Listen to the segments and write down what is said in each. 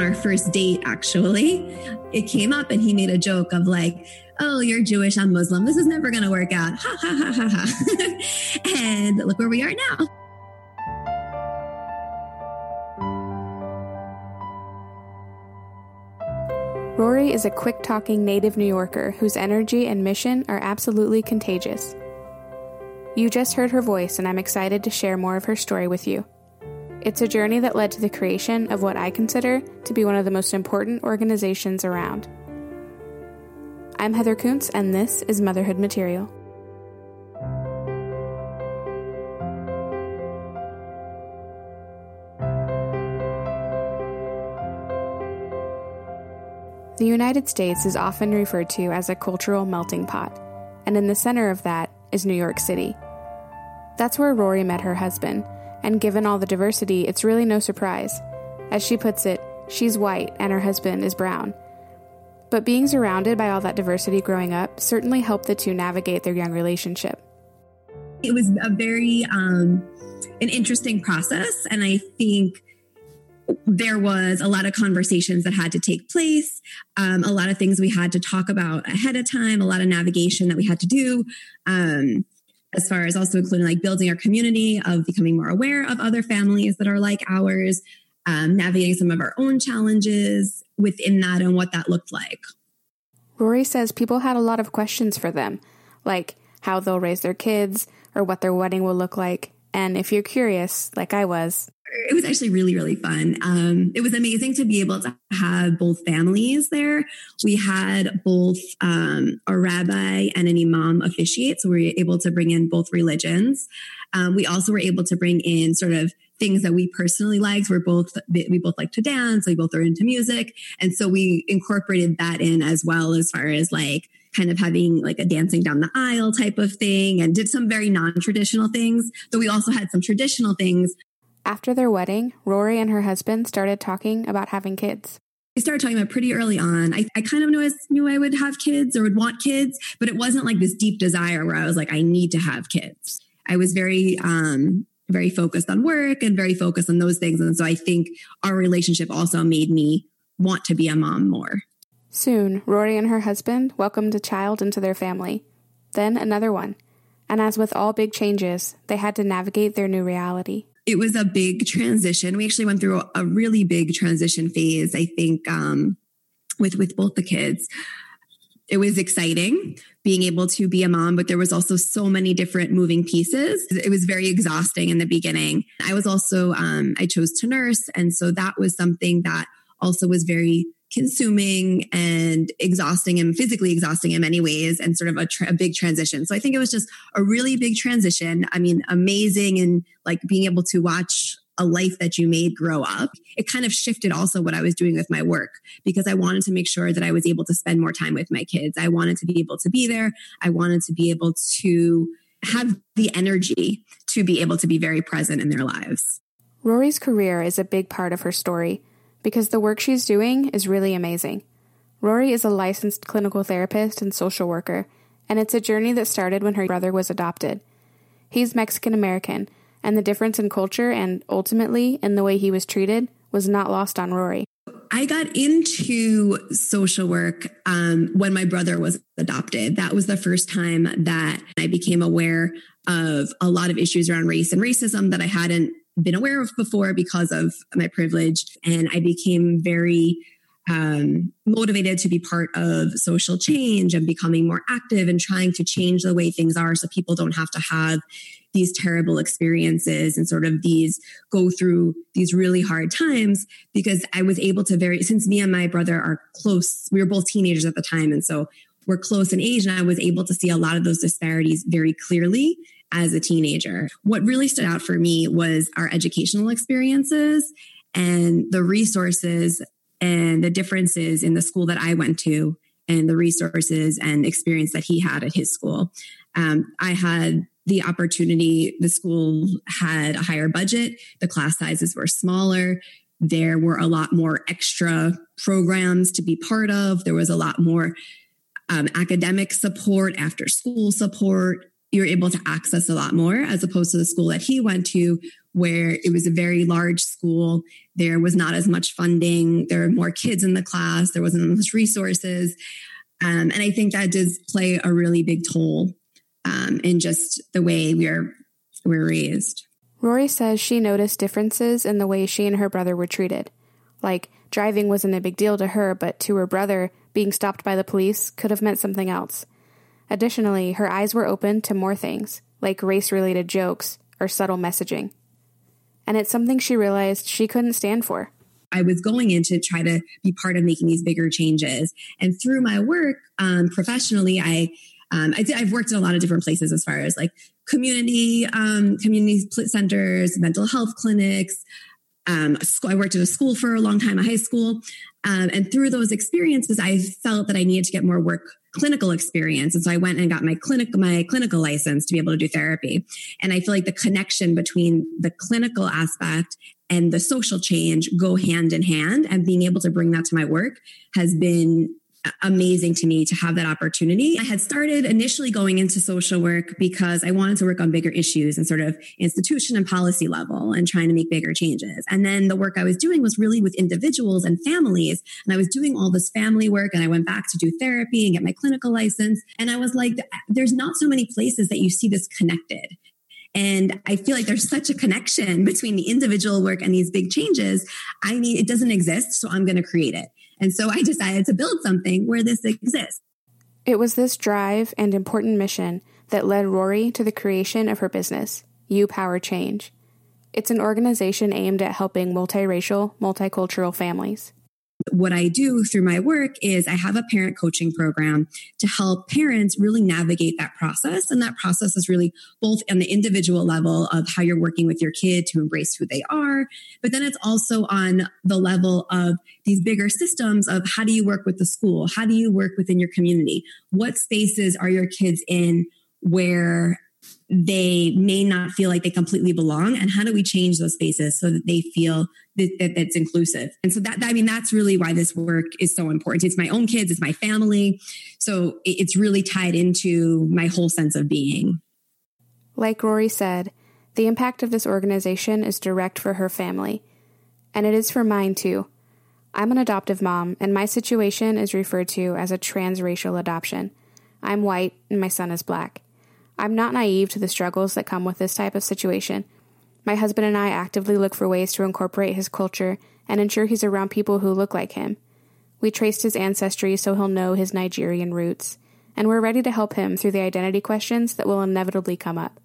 on our first date, actually, it came up and he made a joke of like, oh, you're Jewish, I'm Muslim. This is never going to work out. Ha ha ha ha ha. and look where we are now. Rory is a quick talking native New Yorker whose energy and mission are absolutely contagious. You just heard her voice, and I'm excited to share more of her story with you. It's a journey that led to the creation of what I consider to be one of the most important organizations around. I'm Heather Kuntz, and this is Motherhood Material. The United States is often referred to as a cultural melting pot, and in the center of that is New York City. That's where Rory met her husband, and given all the diversity, it's really no surprise. As she puts it, she's white and her husband is brown. But being surrounded by all that diversity growing up certainly helped the two navigate their young relationship. It was a very um, an interesting process, and I think there was a lot of conversations that had to take place, um, a lot of things we had to talk about ahead of time, a lot of navigation that we had to do. Um, as far as also including like building our community of becoming more aware of other families that are like ours, um, navigating some of our own challenges within that and what that looked like. Rory says people had a lot of questions for them, like how they'll raise their kids or what their wedding will look like. And if you're curious, like I was, it was actually really really fun. Um, it was amazing to be able to have both families there. We had both um, a rabbi and an imam officiate so we were able to bring in both religions. Um, we also were able to bring in sort of things that we personally liked. We're both we both like to dance we both are into music. And so we incorporated that in as well as far as like kind of having like a dancing down the aisle type of thing and did some very non-traditional things though we also had some traditional things after their wedding, Rory and her husband started talking about having kids. We started talking about pretty early on. I, I kind of knew I, knew I would have kids or would want kids, but it wasn't like this deep desire where I was like, I need to have kids. I was very, um, very focused on work and very focused on those things. And so I think our relationship also made me want to be a mom more. Soon, Rory and her husband welcomed a child into their family, then another one. And as with all big changes, they had to navigate their new reality it was a big transition. We actually went through a, really big transition phase, I think, um, with with both the kids. It was exciting being able to be a mom, but there was also so many different moving pieces. It was very exhausting in the beginning. I was also um, I chose to nurse, and so that was something that also was very consuming and exhausting him, physically exhausting in many ways, and sort of a, tra- a, big transition. So I think it was just a really big transition. I mean, amazing and like being able to watch a life that you made grow up. It kind of shifted also what I was doing with my work because I wanted to make sure that I was able to spend more time with my kids. I wanted to be able to be there. I wanted to be able to have the energy to be able to be very present in their lives. Rory's career is a big part of her story because the work she's doing is really amazing. Rory is a licensed clinical therapist and social worker, and it's a journey that started when her brother was adopted. He's Mexican American, and the difference in culture and ultimately in the way he was treated was not lost on Rory. I got into social work um, when my brother was adopted. That was the first time that I became aware of a lot of issues around race and racism that I hadn't been aware of before because of my privilege. And I became very um, motivated to be part of social change and becoming more active and trying to change the way things are so people don't have to have these terrible experiences and sort of these go through these really hard times because I was able to very, since me and my brother are close, we were both teenagers at the time. And so we're close in age and I was able to see a lot of those disparities very clearly as a teenager. What really stood out for me was our educational experiences and the resources and the differences in the school that I went to and the resources and experience that he had at his school. Um, I had the opportunity, the school had a higher budget, the class sizes were smaller. There were a lot more extra programs to be part of. There was a lot more um, academic support, after school support, you're able to access a lot more as opposed to the school that he went to where it was a very large school. There was not as much funding. There were more kids in the class. There wasn't as much resources. Um, and i think that does play a really big toll um, in just the way we're we're raised. Rory says she noticed differences in the way she and her brother were treated. Like driving wasn't a big deal to her but to her brother being stopped by the police could have meant something else Additionally, her eyes were open to more things, like race related jokes or subtle messaging. And it's something she realized she couldn't stand for. I was going in to try to be part of making these bigger changes. And through my work um, professionally, I um, I have worked in a lot of different places as far as like community um, community centers, mental health clinics. Um, I worked at a school for a long time, a high school, um, and through those experiences, I felt that I needed to get more work clinical experience. And so I went and got my clinic, my clinical license to be able to do therapy. And I feel like the connection between the clinical aspect and the social change go hand in hand. And being able to bring that to my work has been amazing to me to have that opportunity. I had started initially going into social work because I wanted to work on bigger issues and sort of institution and policy level and trying to make bigger changes. And then the work I was doing was really with individuals and families. And I was doing all this family work and I went back to do therapy and get my clinical license. And I was like, there's not so many places that you see this connected. And I feel like there's such a connection between the individual work and these big changes. I mean, it doesn't exist, so I'm going to create it. And so I decided to build something where this exists. It was this drive and important mission that led Rory to the creation of her business, U Power Change. It's an organization aimed at helping multiracial, multicultural families what I do through my work is I have a parent coaching program to help parents really navigate that process. And that process is really both on the individual level of how you're working with your kid to embrace who they are, but then it's also on the level of these bigger systems of how do you work with the school? How do you work within your community? What spaces are your kids in where they may not feel like they completely belong and how do we change those spaces so that they feel that, that that's inclusive? And so that i mean that's really why this work is so important. It's my own kids it's my family. So it's really tied into my whole sense of being. Like rory said the impact of this organization is direct for her family. And it is for mine too. I'm an adoptive mom and my situation is referred to as a transracial adoption. I'm white and my son is black I'm not naive to the struggles that come with this type of situation. My husband and I actively look for ways to incorporate his culture and ensure he's around people who look like him. We traced his ancestry so he'll know his Nigerian roots, and we're ready to help him through the identity questions that will inevitably come up.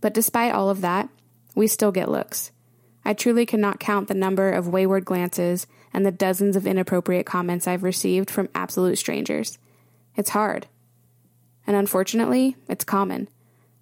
But despite all of that, we still get looks. I truly cannot count the number of wayward glances and the dozens of inappropriate comments I've received from absolute strangers. It's hard. And unfortunately, it's common.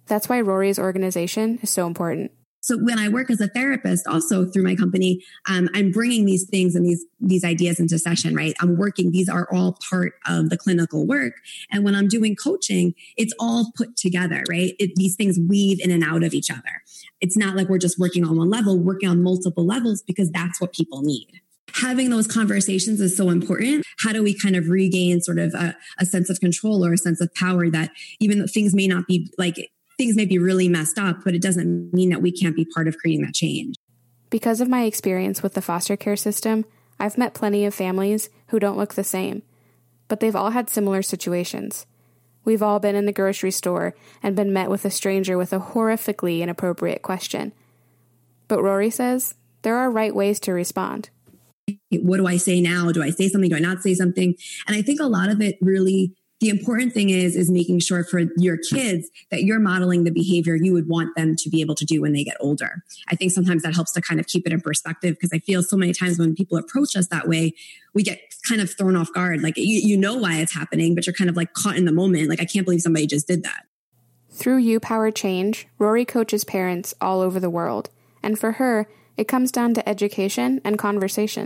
That's why Rory's organization is so important. So when I work as a therapist, also through my company, um, I'm bringing these things and these these ideas into session. Right, I'm working. These are all part of the clinical work. And when I'm doing coaching, it's all put together. Right, it, these things weave in and out of each other. It's not like we're just working on one level, working on multiple levels because that's what people need having those conversations is so important. How do we kind of regain sort of a, a sense of control or a sense of power that even though things may not be like things may be really messed up, but it doesn't mean that we can't be part of creating that change. Because of my experience with the foster care system, I've met plenty of families who don't look the same, but they've all had similar situations. We've all been in the grocery store and been met with a stranger with a horrifically inappropriate question. But Rory says there are right ways to respond what do I say now? Do I say something? Do I not say something? And I think a lot of it really the important thing is is making sure for your kids that you're modeling the behavior you would want them to be able to do when they get older i think sometimes that helps to kind of keep it in perspective because i feel so many times when people approach us that way we get kind of thrown off guard like you, you know why it's happening but you're kind of like caught in the moment like i can't believe somebody just did that through you power change rory coaches parents all over the world and for her it comes down to education and conversation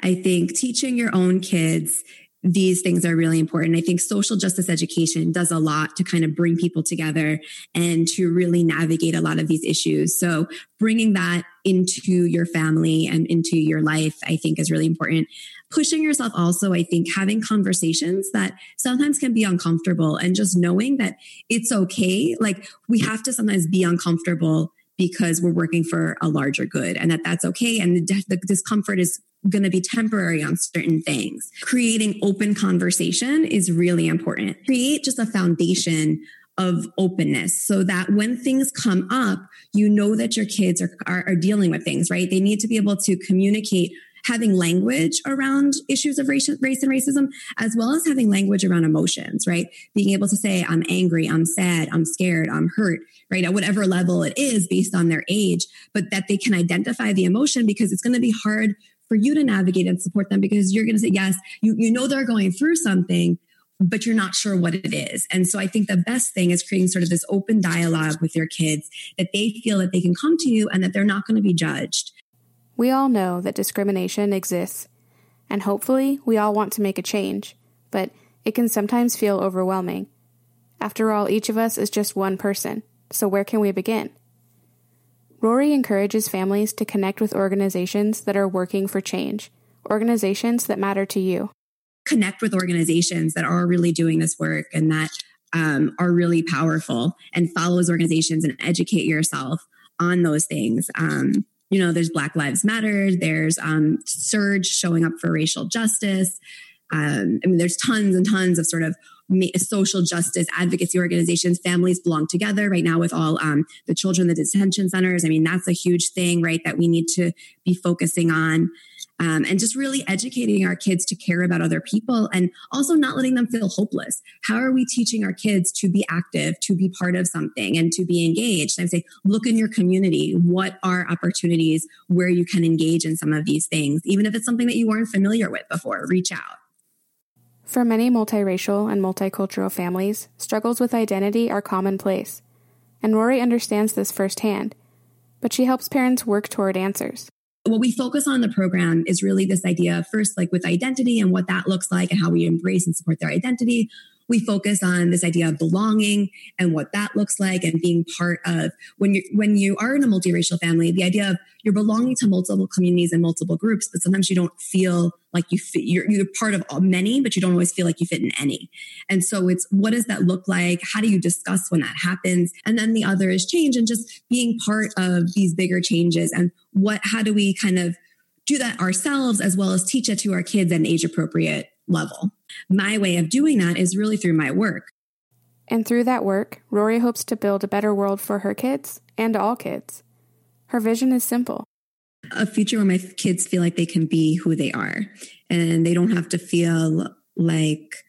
I think teaching your own kids these things are really important. I think social justice education does a lot to kind of bring people together and to really navigate a lot of these issues. So bringing that into your family and into your life, I think is really important. Pushing yourself also, I think having conversations that sometimes can be uncomfortable and just knowing that it's okay. Like we have to sometimes be uncomfortable because we're working for a larger good and that that's okay. And the, the discomfort is going to be temporary on certain things. Creating open conversation is really important. Create just a foundation of openness so that when things come up, you know that your kids are, are, are, dealing with things, right? They need to be able to communicate having language around issues of race, race and racism, as well as having language around emotions, right? Being able to say, I'm angry, I'm sad, I'm scared, I'm hurt, right? At whatever level it is based on their age, but that they can identify the emotion because it's going to be hard for you to navigate and support them because you're going to say, yes, you, you know they're going through something, but you're not sure what it is. And so I think the best thing is creating sort of this open dialogue with your kids that they feel that they can come to you and that they're not going to be judged. We all know that discrimination exists, and hopefully we all want to make a change, but it can sometimes feel overwhelming. After all, each of us is just one person, so where can we begin? Rory encourages families to connect with organizations that are working for change, organizations that matter to you. Connect with organizations that are really doing this work and that um, are really powerful and follow those organizations and educate yourself on those things. Um, you know, there's Black Lives Matter, there's um, SURJ showing up for racial justice. Um, I mean, there's tons and tons of sort of social justice advocacy organizations. Families belong together right now with all um, the children, the detention centers. I mean, that's a huge thing, right? That we need to be focusing on. Um, and just really educating our kids to care about other people and also not letting them feel hopeless. How are we teaching our kids to be active, to be part of something, and to be engaged? I say, look in your community. What are opportunities where you can engage in some of these things, even if it's something that you weren't familiar with before? Reach out. For many multiracial and multicultural families, struggles with identity are commonplace, and Rory understands this firsthand, but she helps parents work toward answers. What we focus on in the program is really this idea first, like with identity and what that looks like and how we embrace and support their identity we focus on this idea of belonging and what that looks like and being part of when you when you are in a multiracial family the idea of you're belonging to multiple communities and multiple groups but sometimes you don't feel like you fit you're, you're part of many but you don't always feel like you fit in any. And so it's what does that look like? How do you discuss when that happens? And then the other is change and just being part of these bigger changes and what how do we kind of do that ourselves as well as teach it to our kids at an age appropriate level. My way of doing that is really through my work. And through that work, Rory hopes to build a better world for her kids and all kids. Her vision is simple a future where my kids feel like they can be who they are and they don't have to feel like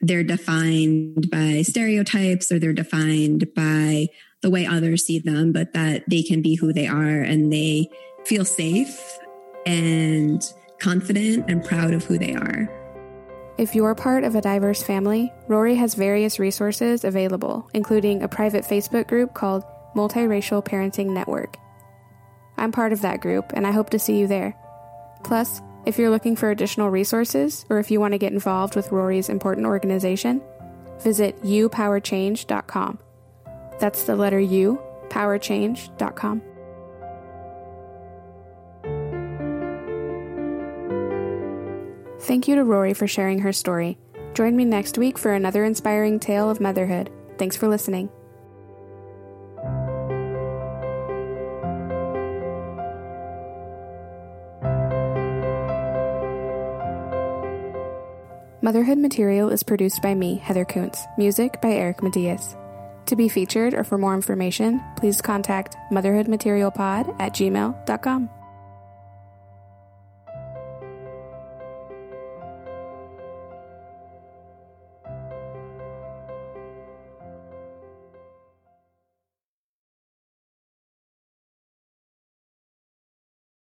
they're defined by stereotypes or they're defined by the way others see them, but that they can be who they are and they feel safe and confident and proud of who they are. If you're part of a diverse family, Rory has various resources available, including a private Facebook group called Multiracial Parenting Network. I'm part of that group, and I hope to see you there. Plus, if you're looking for additional resources, or if you want to get involved with Rory's important organization, visit upowerchange.com. That's the letter U, powerchange.com. Thank you to Rory for sharing her story. Join me next week for another inspiring tale of motherhood. Thanks for listening. Motherhood material is produced by me, Heather Kuntz. Music by Eric Matias. To be featured or for more information, please contact motherhoodmaterialpod at gmail.com.